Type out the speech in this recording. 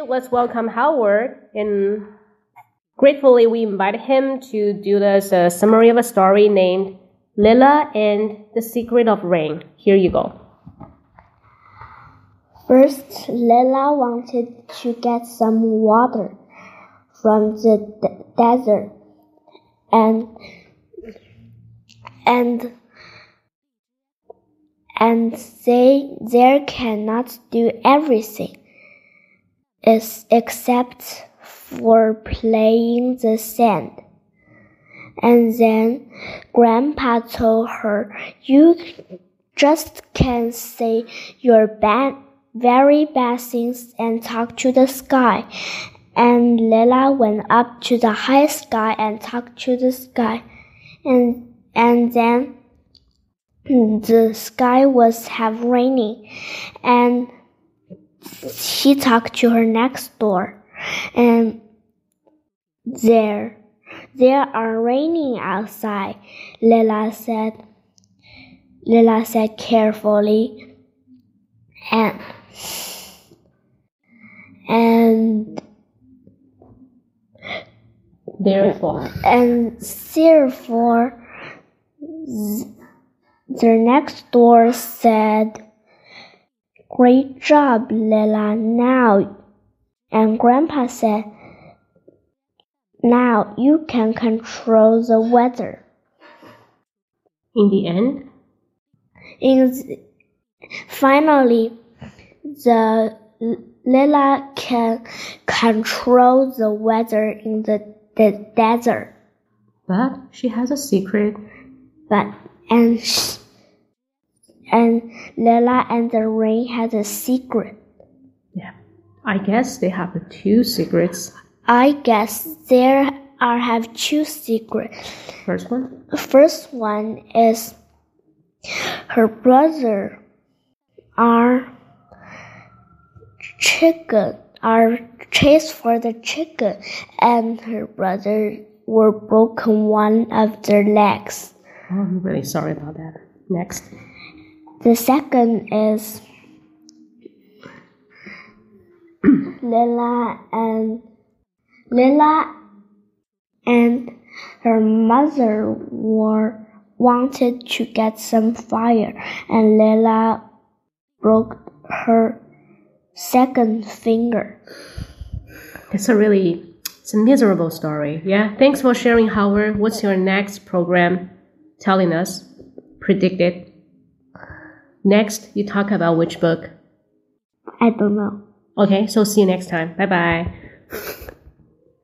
let's welcome Howard and gratefully we invite him to do this a summary of a story named Lila and the Secret of Rain. Here you go. First, Lila wanted to get some water from the desert and and and they there cannot do everything is except for playing the sand. And then Grandpa told her, You just can say your bad, very bad things and talk to the sky. And Lila went up to the high sky and talked to the sky. And, and then the sky was half raining. And she talked to her next door. And there, there are raining outside, Lila said. Lila said carefully. And, and, Therefore, and therefore, th- the next door said, Great job, Lila. Now, and Grandpa said, Now you can control the weather. in the end, In the, finally, the Lila can control the weather in the, the desert. but she has a secret. But and sh- and Lila and the rain had a secret. Yeah, I guess they have two secrets. I guess there are have two secrets. First one, First one is her brother are chicken are chased for the chicken and her brother were broken one of their legs. oh, I'm really sorry about that. Next, The second is Lila and Lila and her mother were wanted to get some fire and Lila broke her second finger. it's a really it's a miserable story. Yeah, thanks for sharing, Howard. What's your next program telling us? Predict it. Next, you talk about which book? I don't know. Okay, so see you next time. Bye bye.